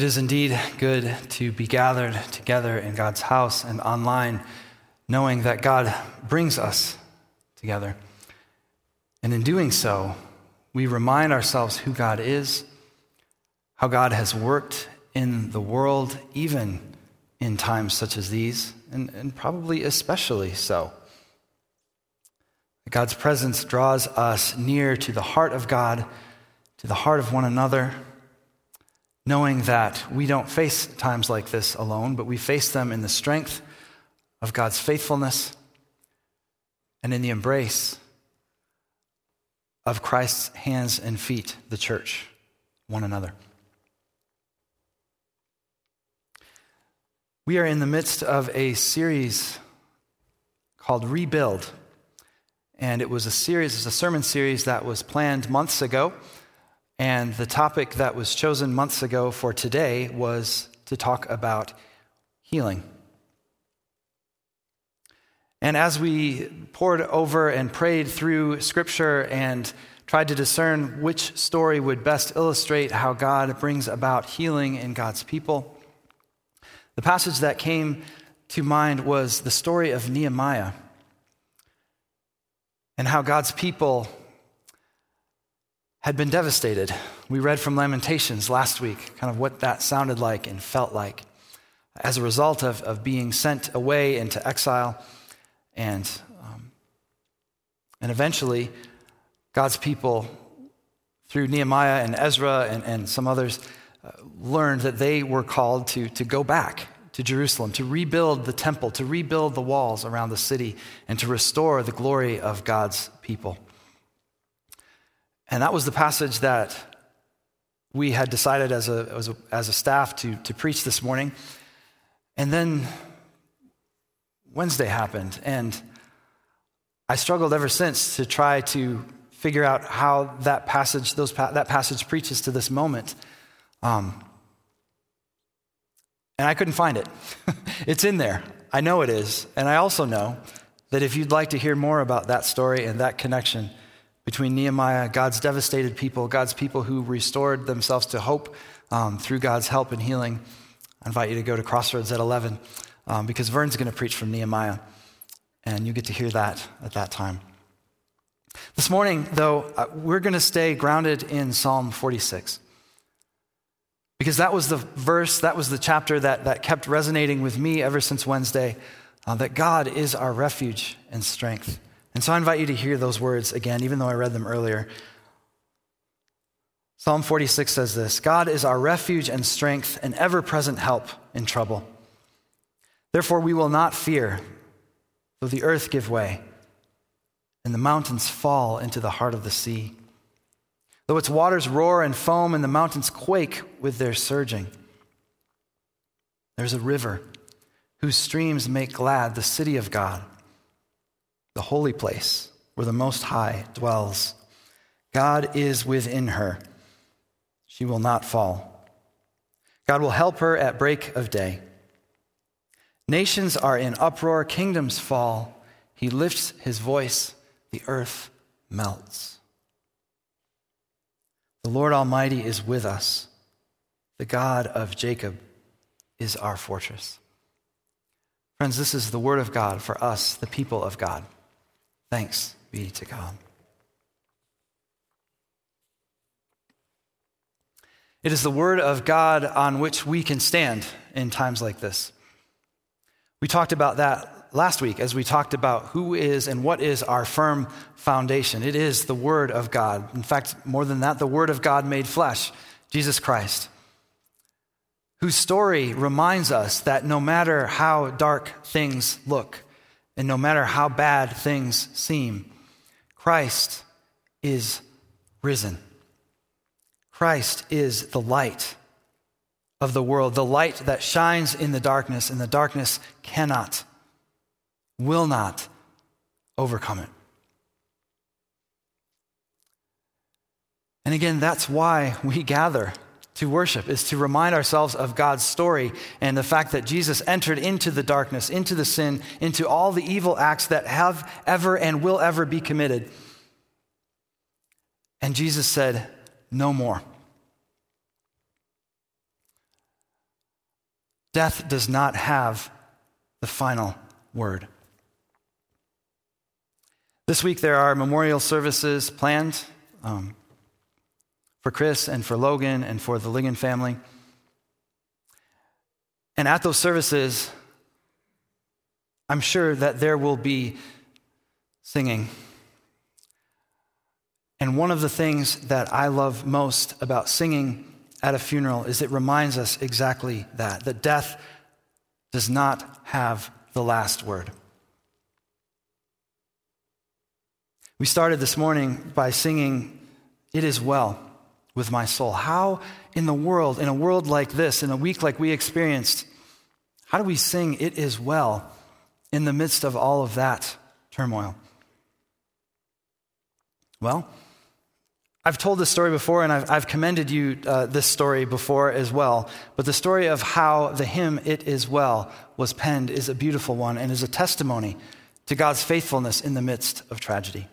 It is indeed good to be gathered together in God's house and online, knowing that God brings us together. And in doing so, we remind ourselves who God is, how God has worked in the world, even in times such as these, and, and probably especially so. God's presence draws us near to the heart of God to the heart of one another, knowing that we don't face times like this alone, but we face them in the strength of God's faithfulness and in the embrace of Christ's hands and feet, the church, one another. We are in the midst of a series called Rebuild. And it was a series, it's a sermon series that was planned months ago. And the topic that was chosen months ago for today was to talk about healing. And as we pored over and prayed through Scripture and tried to discern which story would best illustrate how God brings about healing in God's people, the passage that came to mind was the story of Nehemiah and how God's people had been devastated. We read from Lamentations last week, kind of what that sounded like and felt like as a result of, of being sent away into exile. And, um, and eventually, God's people, through Nehemiah and Ezra and, and some others, uh, learned that they were called to, to go back to Jerusalem, to rebuild the temple, to rebuild the walls around the city, and to restore the glory of God's people. And that was the passage that we had decided as a, as a, as a staff to, to preach this morning. And then Wednesday happened, and I struggled ever since to try to figure out how that passage, those, that passage preaches to this moment. Um, and I couldn't find it. it's in there. I know it is. And I also know that if you'd like to hear more about that story and that connection, between Nehemiah, God's devastated people, God's people who restored themselves to hope um, through God's help and healing. I invite you to go to Crossroads at 11 um, because Vern's going to preach from Nehemiah, and you get to hear that at that time. This morning, though, uh, we're going to stay grounded in Psalm 46. Because that was the verse, that was the chapter that, that kept resonating with me ever since Wednesday uh, that God is our refuge and strength. And so I invite you to hear those words again, even though I read them earlier. Psalm 46 says this God is our refuge and strength, and ever present help in trouble. Therefore, we will not fear, though the earth give way and the mountains fall into the heart of the sea, though its waters roar and foam and the mountains quake with their surging. There's a river whose streams make glad the city of God the holy place where the Most High dwells. God is within her. She will not fall. God will help her at break of day. Nations are in uproar, kingdoms fall. He lifts his voice, the earth melts. The Lord Almighty is with us. The God of Jacob is our fortress. Friends, this is the word of God for us, the people of God. Thanks be to God. It is the word of God on which we can stand in times like this. We talked about that last week as we talked about who is and what is our firm foundation. It is the word of God. In fact, more than that, the word of God made flesh, Jesus Christ, whose story reminds us that no matter how dark things look, and no matter how bad things seem, Christ is risen. Christ is the light of the world, the light that shines in the darkness, and the darkness cannot, will not overcome it. And again, that's why we gather to worship is to remind ourselves of God's story and the fact that Jesus entered into the darkness, into the sin, into all the evil acts that have ever and will ever be committed. And Jesus said, No more. Death does not have the final word. This week there are memorial services planned. Um, for Chris and for Logan and for the Ligon family. And at those services, I'm sure that there will be singing. And one of the things that I love most about singing at a funeral is it reminds us exactly that that death does not have the last word. We started this morning by singing, It Is Well with My Soul. How in the world, in a world like this, in a week like we experienced, how do we sing, It Is Well, in the midst of all of that turmoil? Well, I've told this story before, and I've, I've commended you uh, this story before as well. But the story of how the hymn It Is Well was penned is a beautiful one and is a testimony to God's faithfulness in the midst of tragedy.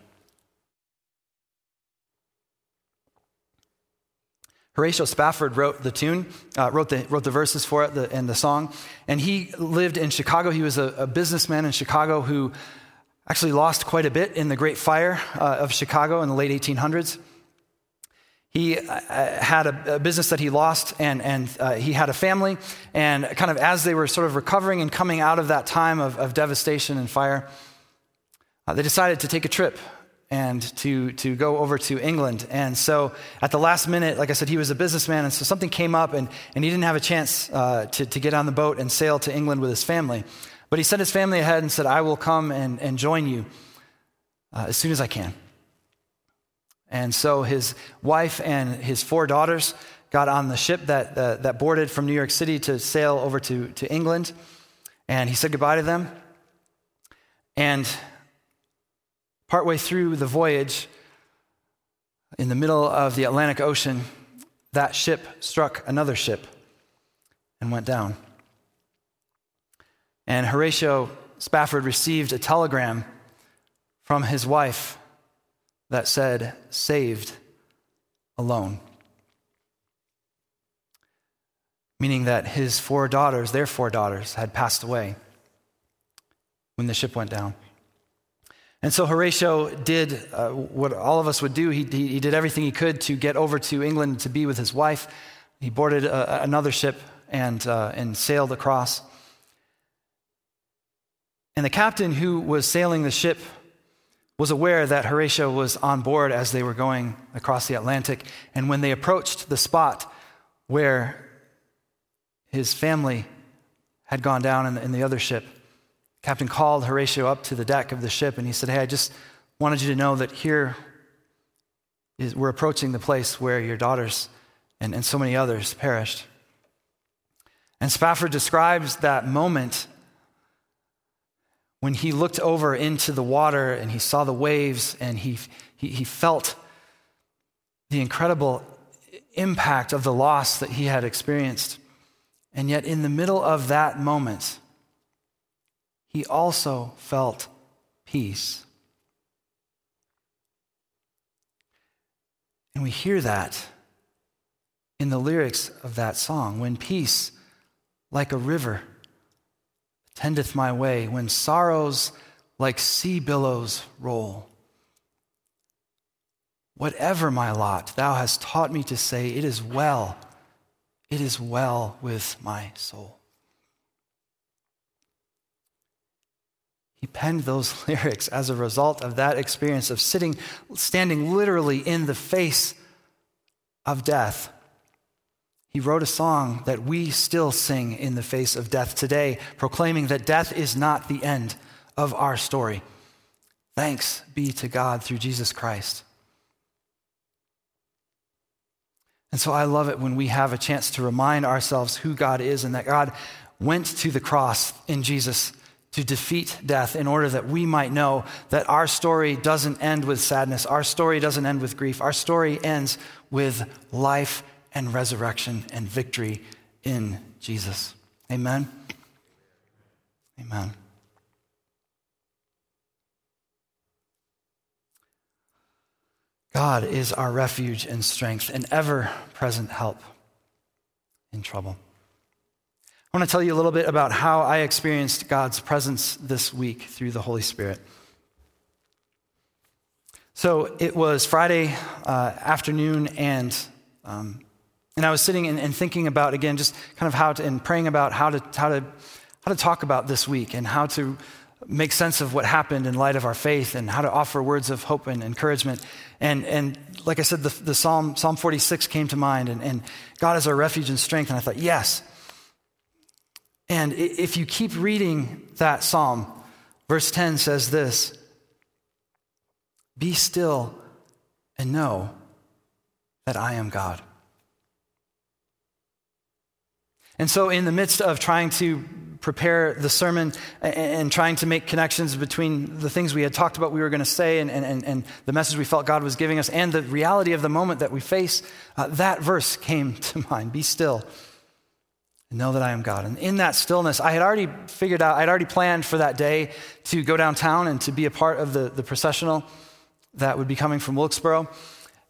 Horatio Spafford wrote the tune, uh, wrote, the, wrote the verses for it the, and the song. And he lived in Chicago. He was a, a, businessman in Chicago who actually lost quite a bit in the Great Fire uh, of Chicago in the late 1800s. He uh, had a, business that he lost, and, and uh, he had a family. And kind of as they were sort of recovering and coming out of that time of, of devastation and fire, uh, they decided to take a trip and to, to go over to England. And so at the last minute, like I said, he was a businessman, and so something came up, and, and he didn't have a chance uh, to, to get on the boat and sail to England with his family. But he sent his family ahead and said, I will come and, and join you uh, as soon as I can. And so his wife and his four daughters got on the ship that, uh, that boarded from New York City to sail over to, to England. And he said goodbye to them. And Partway through the voyage, in the middle of the Atlantic Ocean, that ship struck another ship and went down. And Horatio Spafford received a telegram from his wife that said, Saved alone. Meaning that his four daughters, their four daughters, had passed away when the ship went down. And so Horatio did uh, what all of us would do. He, he, he, did everything he could to get over to England to be with his wife. He boarded a, another ship and, uh, and sailed across. And the captain who was sailing the ship was aware that Horatio was on board as they were going across the Atlantic. And when they approached the spot where his family had gone down in the, in the other ship, Captain called Horatio up to the deck of the ship and he said, Hey, I just wanted you to know that here is, we're approaching the place where your daughters and, and so many others perished. And Spafford describes that moment when he looked over into the water and he saw the waves and he, he, he felt the incredible impact of the loss that he had experienced. And yet, in the middle of that moment, he also felt peace. And we hear that in the lyrics of that song when peace, like a river, tendeth my way, when sorrows like sea billows roll. Whatever my lot, thou hast taught me to say, It is well, it is well with my soul. He penned those lyrics as a result of that experience of sitting, standing literally in the face of death. He wrote a song that we still sing in the face of death today, proclaiming that death is not the end of our story. Thanks be to God through Jesus Christ. And so I love it when we have a chance to remind ourselves who God is and that God went to the cross in Jesus to defeat death in order that we might know that our story doesn't end with sadness. Our story doesn't end with grief. Our story ends with life and resurrection and victory in Jesus. Amen. Amen. God is our refuge and strength, an ever present help in trouble. I want to tell you a little bit about how I experienced God's presence this week through the Holy Spirit. So it was Friday uh, afternoon, and um, and I was sitting and, and, thinking about again, just kind of how to, and praying about how to how to how to talk about this week and how to make sense of what happened in light of our faith and how to offer words of hope and encouragement. And, and like I said, the, the Psalm, Psalm 46 came to mind, and, and God is our refuge and strength. And I thought, yes. And if you keep reading that psalm, verse 10 says this Be still and know that I am God. And so, in the midst of trying to prepare the sermon and, trying to make connections between the things we had talked about we were going to say and, and, and the message we felt God was giving us and the reality of the moment that we face, uh, that verse came to mind Be still know that I am God. And in that stillness, I had already figured out, I'd already planned for that day to go downtown and to be a part of the, the processional that would be coming from Wilkesboro.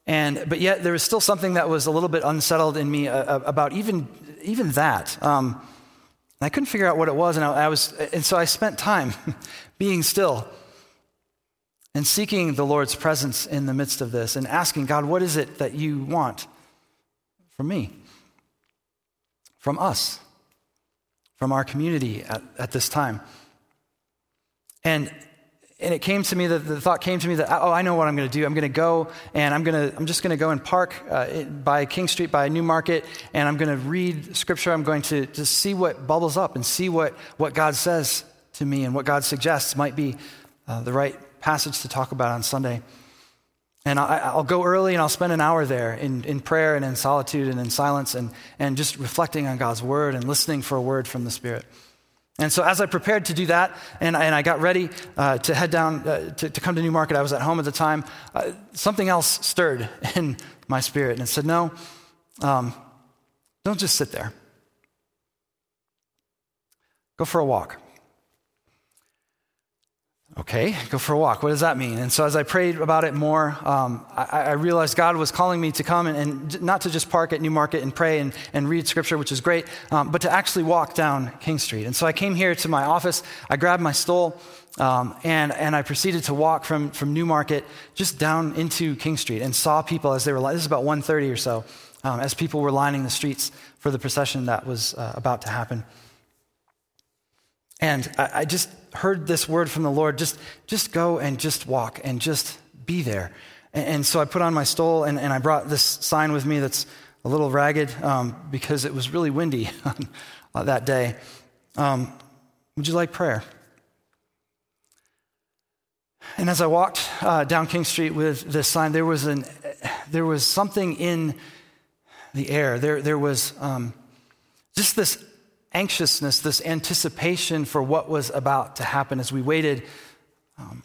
And, but yet, there was still something that was a little bit unsettled in me uh, uh about even, even that. Um, and I couldn't figure out what it was, and I, I was, and so I spent time being still and seeking the Lord's presence in the midst of this and asking God, what is it that you want from me, from us, from our community at, at this time? And and it came to me that the thought came to me that oh i know what i'm going to do. I'm going to go and i'm going to i'm just going to go and park uh, by king street by new market and i'm going to read scripture. I'm going to, to see what bubbles up and see what, what god says to me and what god suggests might be uh, the right passage to talk about on sunday and I, will go early and I'll spend an hour there in, in prayer and in solitude and in silence and, and just reflecting on God's word and listening for a word from the Spirit. And so, as I prepared to do that, and, and I got ready uh, to head down uh, to, to, come to New Market, I was at home at the time, uh, something else stirred in my spirit. And it said, No, um, don't just sit there. Go for a walk. Okay, go for a walk. What does that mean? And so, as I prayed about it more, um, I, I, realized God was calling me to come and, and, not to just park at New Market and pray and, and read scripture, which is great, um, but to actually walk down King Street. And so, I came here to my office, I grabbed my stole, um, and, and I proceeded to walk from, from Newmarket just down into King Street and saw people as they were, this is about 1.30 or so, um, as people were lining the streets for the procession that was uh, about to happen. And I, I just heard this word from the Lord just, just go and just walk and just be there. And, and so I put on my stole and, and, I brought this sign with me that's a little ragged um, because it was really windy on that day. Um, would you like prayer? And as I walked uh, down King Street with this sign, there was, an, there was something in the air. There, there was um, just this anxiousness, this anticipation for what was about to happen as we waited um,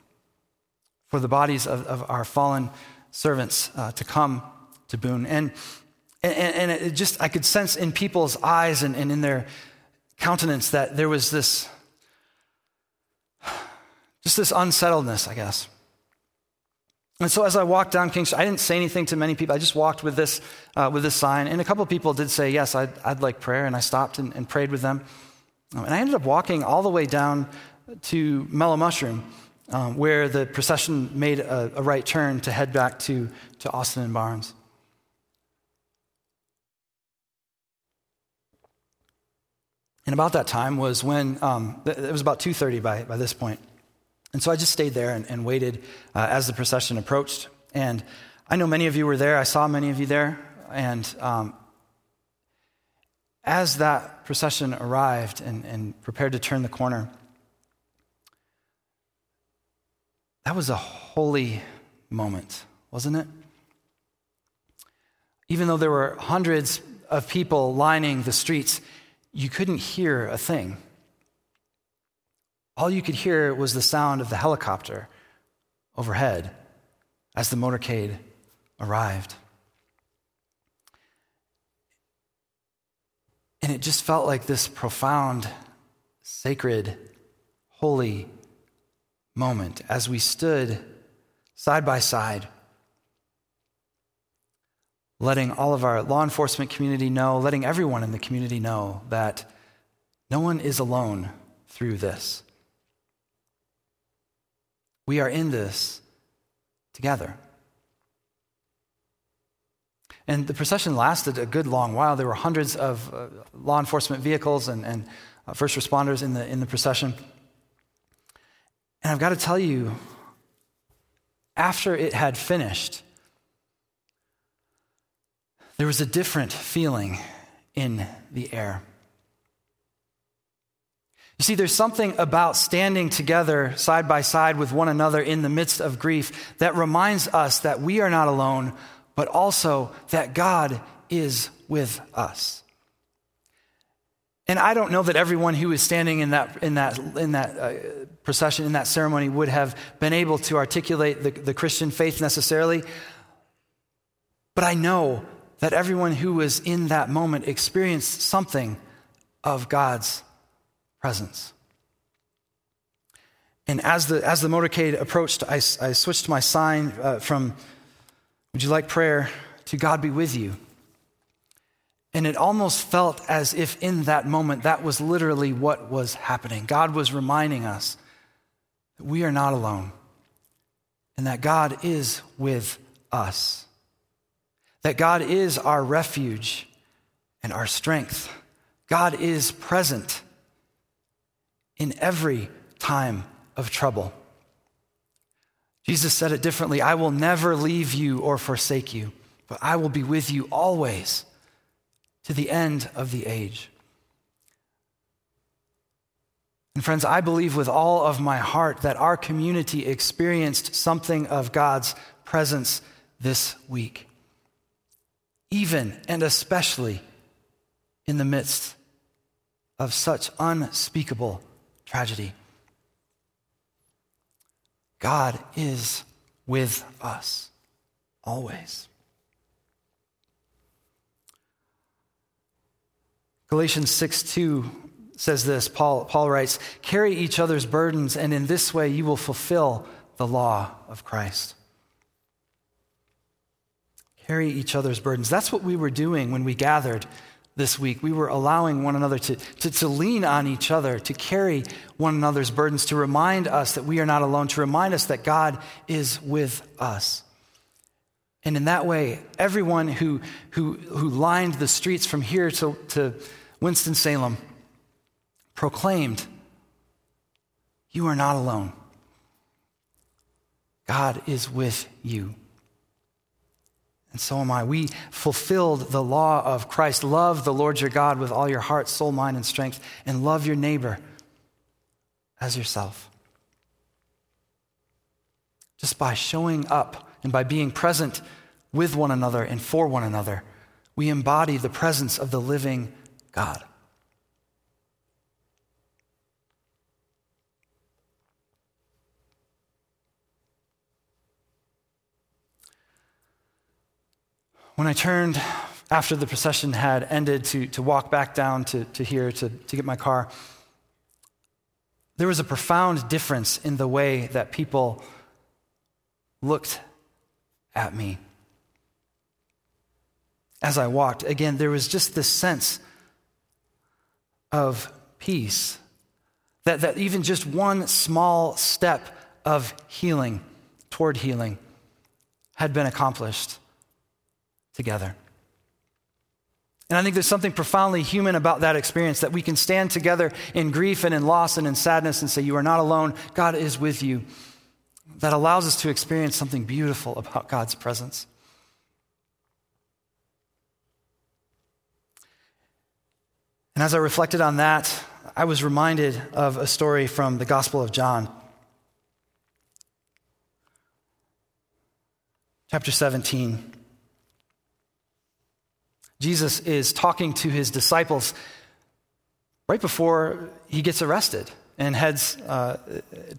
for the bodies of, of our fallen servants uh, to come to Boone. And, and, and, it just, I could sense in people's eyes and, and in their countenance that there was this, just this unsettledness, I guess. And so as I walked down King Street, I didn't say anything to many people. I just walked with this, uh, with this sign. And a couple of people did say, yes, I'd, I'd like prayer. And I stopped and, and prayed with them. Um, and I ended up walking all the way down to Mellow Mushroom, um, where the procession made a, a, right turn to head back to, to Austin and Barnes. And about that time was when, um, it was about 2.30 by, by this point. And so I just stayed there and, and waited uh, as the procession approached. And I know many of you were there. I saw many of you there. And um, as that procession arrived and, and prepared to turn the corner, that was a holy moment, wasn't it? Even though there were hundreds of people lining the streets, you couldn't hear a thing. All you could hear was the sound of the helicopter overhead as the motorcade arrived. And it just felt like this profound, sacred, holy moment as we stood side by side, letting all of our law enforcement community know, letting everyone in the community know that No one is alone through this. We are in this together. And the procession lasted a good long while. There were hundreds of uh, law enforcement vehicles and, and uh, first responders in the, in the procession. And I've got to tell you, after it had finished, there was a different feeling in the air. You see, there's something about standing together side by side with one another in the midst of grief that reminds us that we are not alone, but also that God is with us. And I don't know that everyone who was standing in that, in that, in that uh, procession, in that ceremony, would have been able to articulate the, the Christian faith necessarily. But I know that everyone who was in that moment experienced something of God's presence. And as the, as the motorcade approached, I, I switched my sign uh, from, Would you like prayer? to God be with you. And it almost felt as if in that moment, that was literally what was happening. God was reminding us that we are not alone and that God is with us, that God is our refuge and our strength. God is present in every time of trouble. Jesus said it differently I will never leave you or forsake you, but I will be with you always to the end of the age. And friends, I believe with all of my heart that our community experienced something of God's presence this week, even and especially in the midst of such unspeakable tragedy. God is with us always. Galatians 6 2 says this Paul, Paul writes, Carry each other's burdens, and in this way you will fulfill the law of Christ. Carry each other's burdens. That's what we were doing when we gathered this week. We were allowing one another to, to, to, lean on each other, to carry one another's burdens, to remind us that we are not alone, to remind us that God is with us. And in that way, everyone who, who, who lined the streets from here to, to Winston-Salem proclaimed, You are not alone. God is with you. And so am I. We fulfilled the law of Christ. Love the Lord your God with all your heart, soul, mind, and strength, and love your neighbor as yourself. Just by showing up and by being present with one another and for one another, we embody the presence of the living God. When I turned after the procession had ended to, to walk back down to, to here to, to get my car, there was a profound difference in the way that people looked at me. As I walked, again, there was just this sense of peace. That, that even just one small step of healing toward healing had been accomplished together. And I think there's something profoundly human about that experience that we can stand together in grief and in loss and in sadness and say, You are not alone. God is with you. That allows us to experience something beautiful about God's presence. And as I reflected on that, I was reminded of a story from the Gospel of John. Chapter 17. Jesus is talking to his disciples right before he gets arrested and heads uh,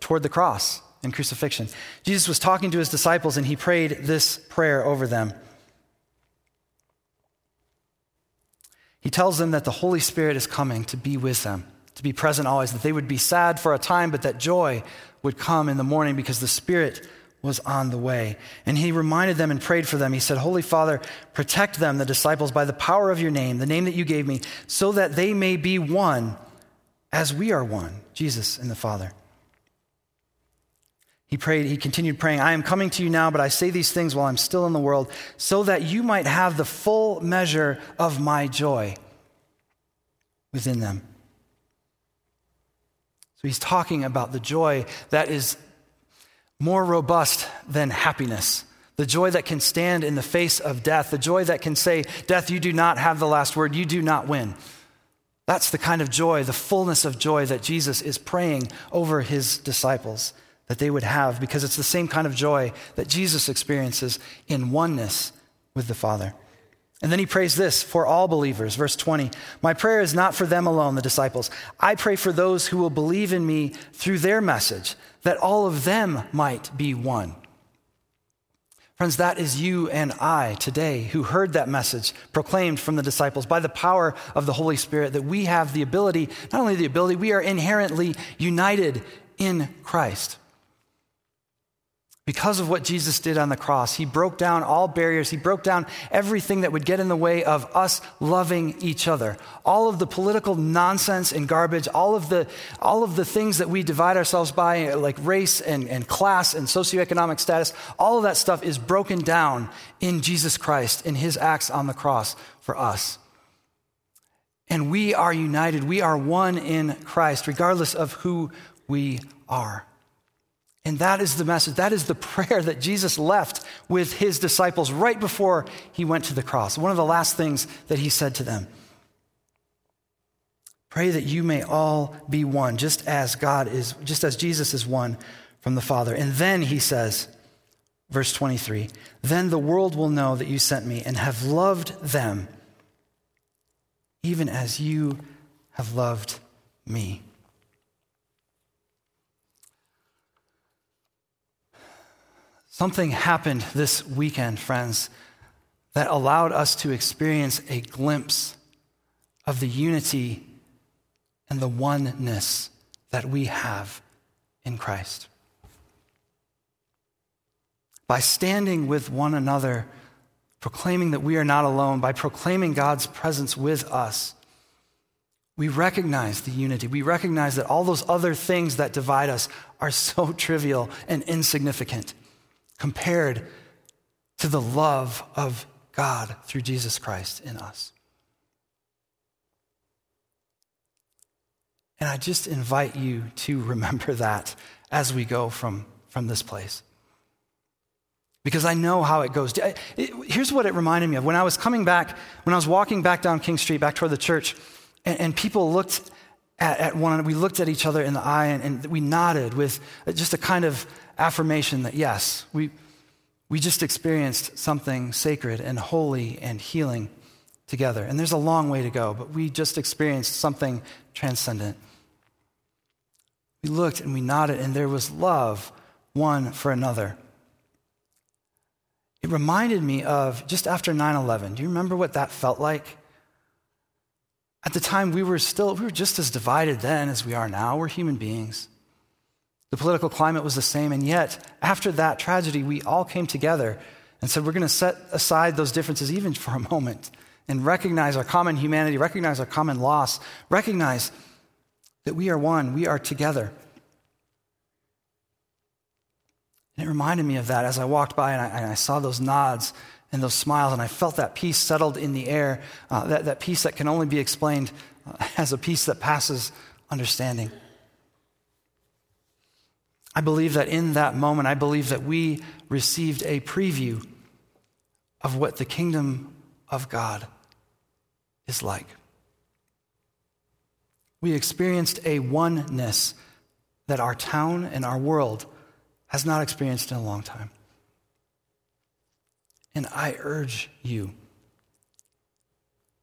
toward the cross and crucifixion. Jesus was talking to his disciples and he prayed this prayer over them. He tells them that the Holy Spirit is coming to be with them, to be present always, that they would be sad for a time, but that joy would come in the morning because the Spirit was on the way. And he reminded them and prayed for them. He said, Holy Father, protect them, the disciples, by the power of your name, the name that you gave me, so that they may be one, as we are one, Jesus and the Father. He prayed, he continued praying, I am coming to you now, but I say these things while I'm still in the world, so that you might have the full measure of my joy within them. So he's talking about the joy that is more robust than happiness. The joy that can stand in the face of death, the joy that can say, Death, you do not have the last word, you do not win. That's the kind of joy, the fullness of joy that Jesus is praying over his disciples that they would have because it's the same kind of joy that Jesus experiences in oneness with the Father. And then he prays this for all believers, verse 20. My prayer is not for them alone, the disciples. I pray for those who will believe in me through their message, that all of them might be one. Friends, that is you and I today who heard that message proclaimed from the disciples by the power of the Holy Spirit that we have the ability, not only the ability, we are inherently united in Christ. Because of what Jesus did on the cross, he broke down all barriers. He broke down everything that would get in the way of us loving each other. All of the political nonsense and garbage, all of the, all of the things that we divide ourselves by, like race and, and class and socioeconomic status, all of that stuff is broken down in Jesus Christ, in his acts on the cross for us. And we are united. We are one in Christ, regardless of who we are. And that is the message. That is the prayer that Jesus left with his disciples right before he went to the cross. One of the last things that he said to them Pray that you may all be one, just as God is, just as Jesus is one from the Father. And then he says, verse 23, then the world will know that you sent me and have loved them, even as you have loved me. Something happened this weekend, friends, that allowed us to experience a glimpse of the unity and the oneness that we have in Christ. By standing with one another, proclaiming that we are not alone, by proclaiming God's presence with us, we recognize the unity. We recognize that all those other things that divide us are so trivial and insignificant compared to the love of God through Jesus Christ in us. And I just invite you to remember that as we go from, from this place. Because I know how it goes. Here's what it reminded me of. When I was coming back, when I was walking back down King Street, back toward the church, and, and people looked at, at, one, we looked at each other in the eye and, and we nodded with just a kind of affirmation that yes, we, we just experienced something sacred and holy and healing together. And there's a long way to go, but we just experienced something transcendent. We looked and we nodded, and there was love one for another. It reminded me of just after 9 11. Do you remember what that felt like? At the time, we were still, we were just as divided then as we are now. We're human beings. The political climate was the same, and yet, after that tragedy, we all came together and said, We're going to set aside those differences even for a moment and recognize our common humanity, recognize our common loss, recognize that we are one, we are together. And it reminded me of that as I walked by and I, and I saw those nods and those smiles, and I felt that peace settled in the air, uh, that, that peace that can only be explained uh, as a peace that passes understanding. I believe that in that moment, I believe that we received a preview of what the kingdom of God is like. We experienced a oneness that our town and our world has not experienced in a long time. And I urge you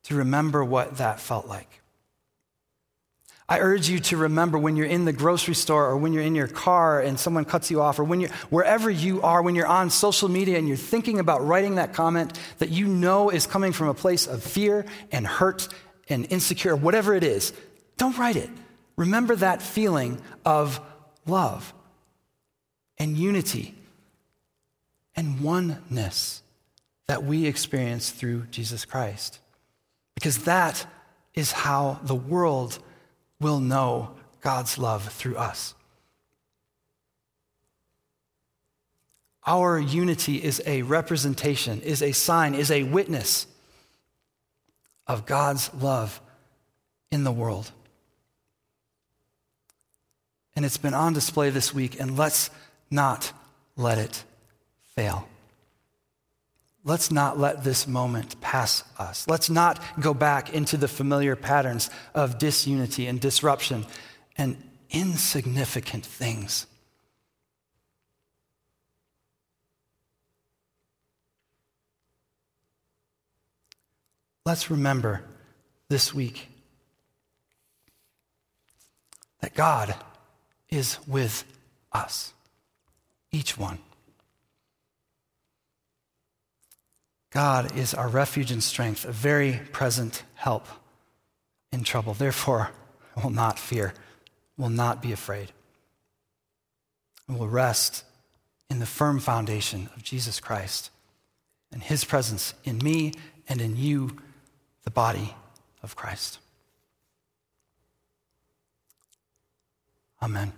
to remember what that felt like. I urge you to remember when you're in the grocery store or when you're in your car and someone cuts you off or when you're wherever you are, when you're on social media and you're thinking about writing that comment that you know is coming from a place of fear and hurt and insecure, whatever it is, don't write it. Remember that feeling of love and unity and oneness that we experience through Jesus Christ. Because that is how the world will know God's love through us. Our unity is a representation, is a sign, is a witness of God's love in the world. And it's been on display this week, and let's not let it fail. Let's not let this moment pass us. Let's not go back into the familiar patterns of disunity and disruption and insignificant things. Let's remember this week that God is with us, each one. God is our refuge and strength, a very present help in trouble. Therefore, I will not fear, will not be afraid. I will rest in the firm foundation of Jesus Christ and his presence in me and in you, the body of Christ. Amen.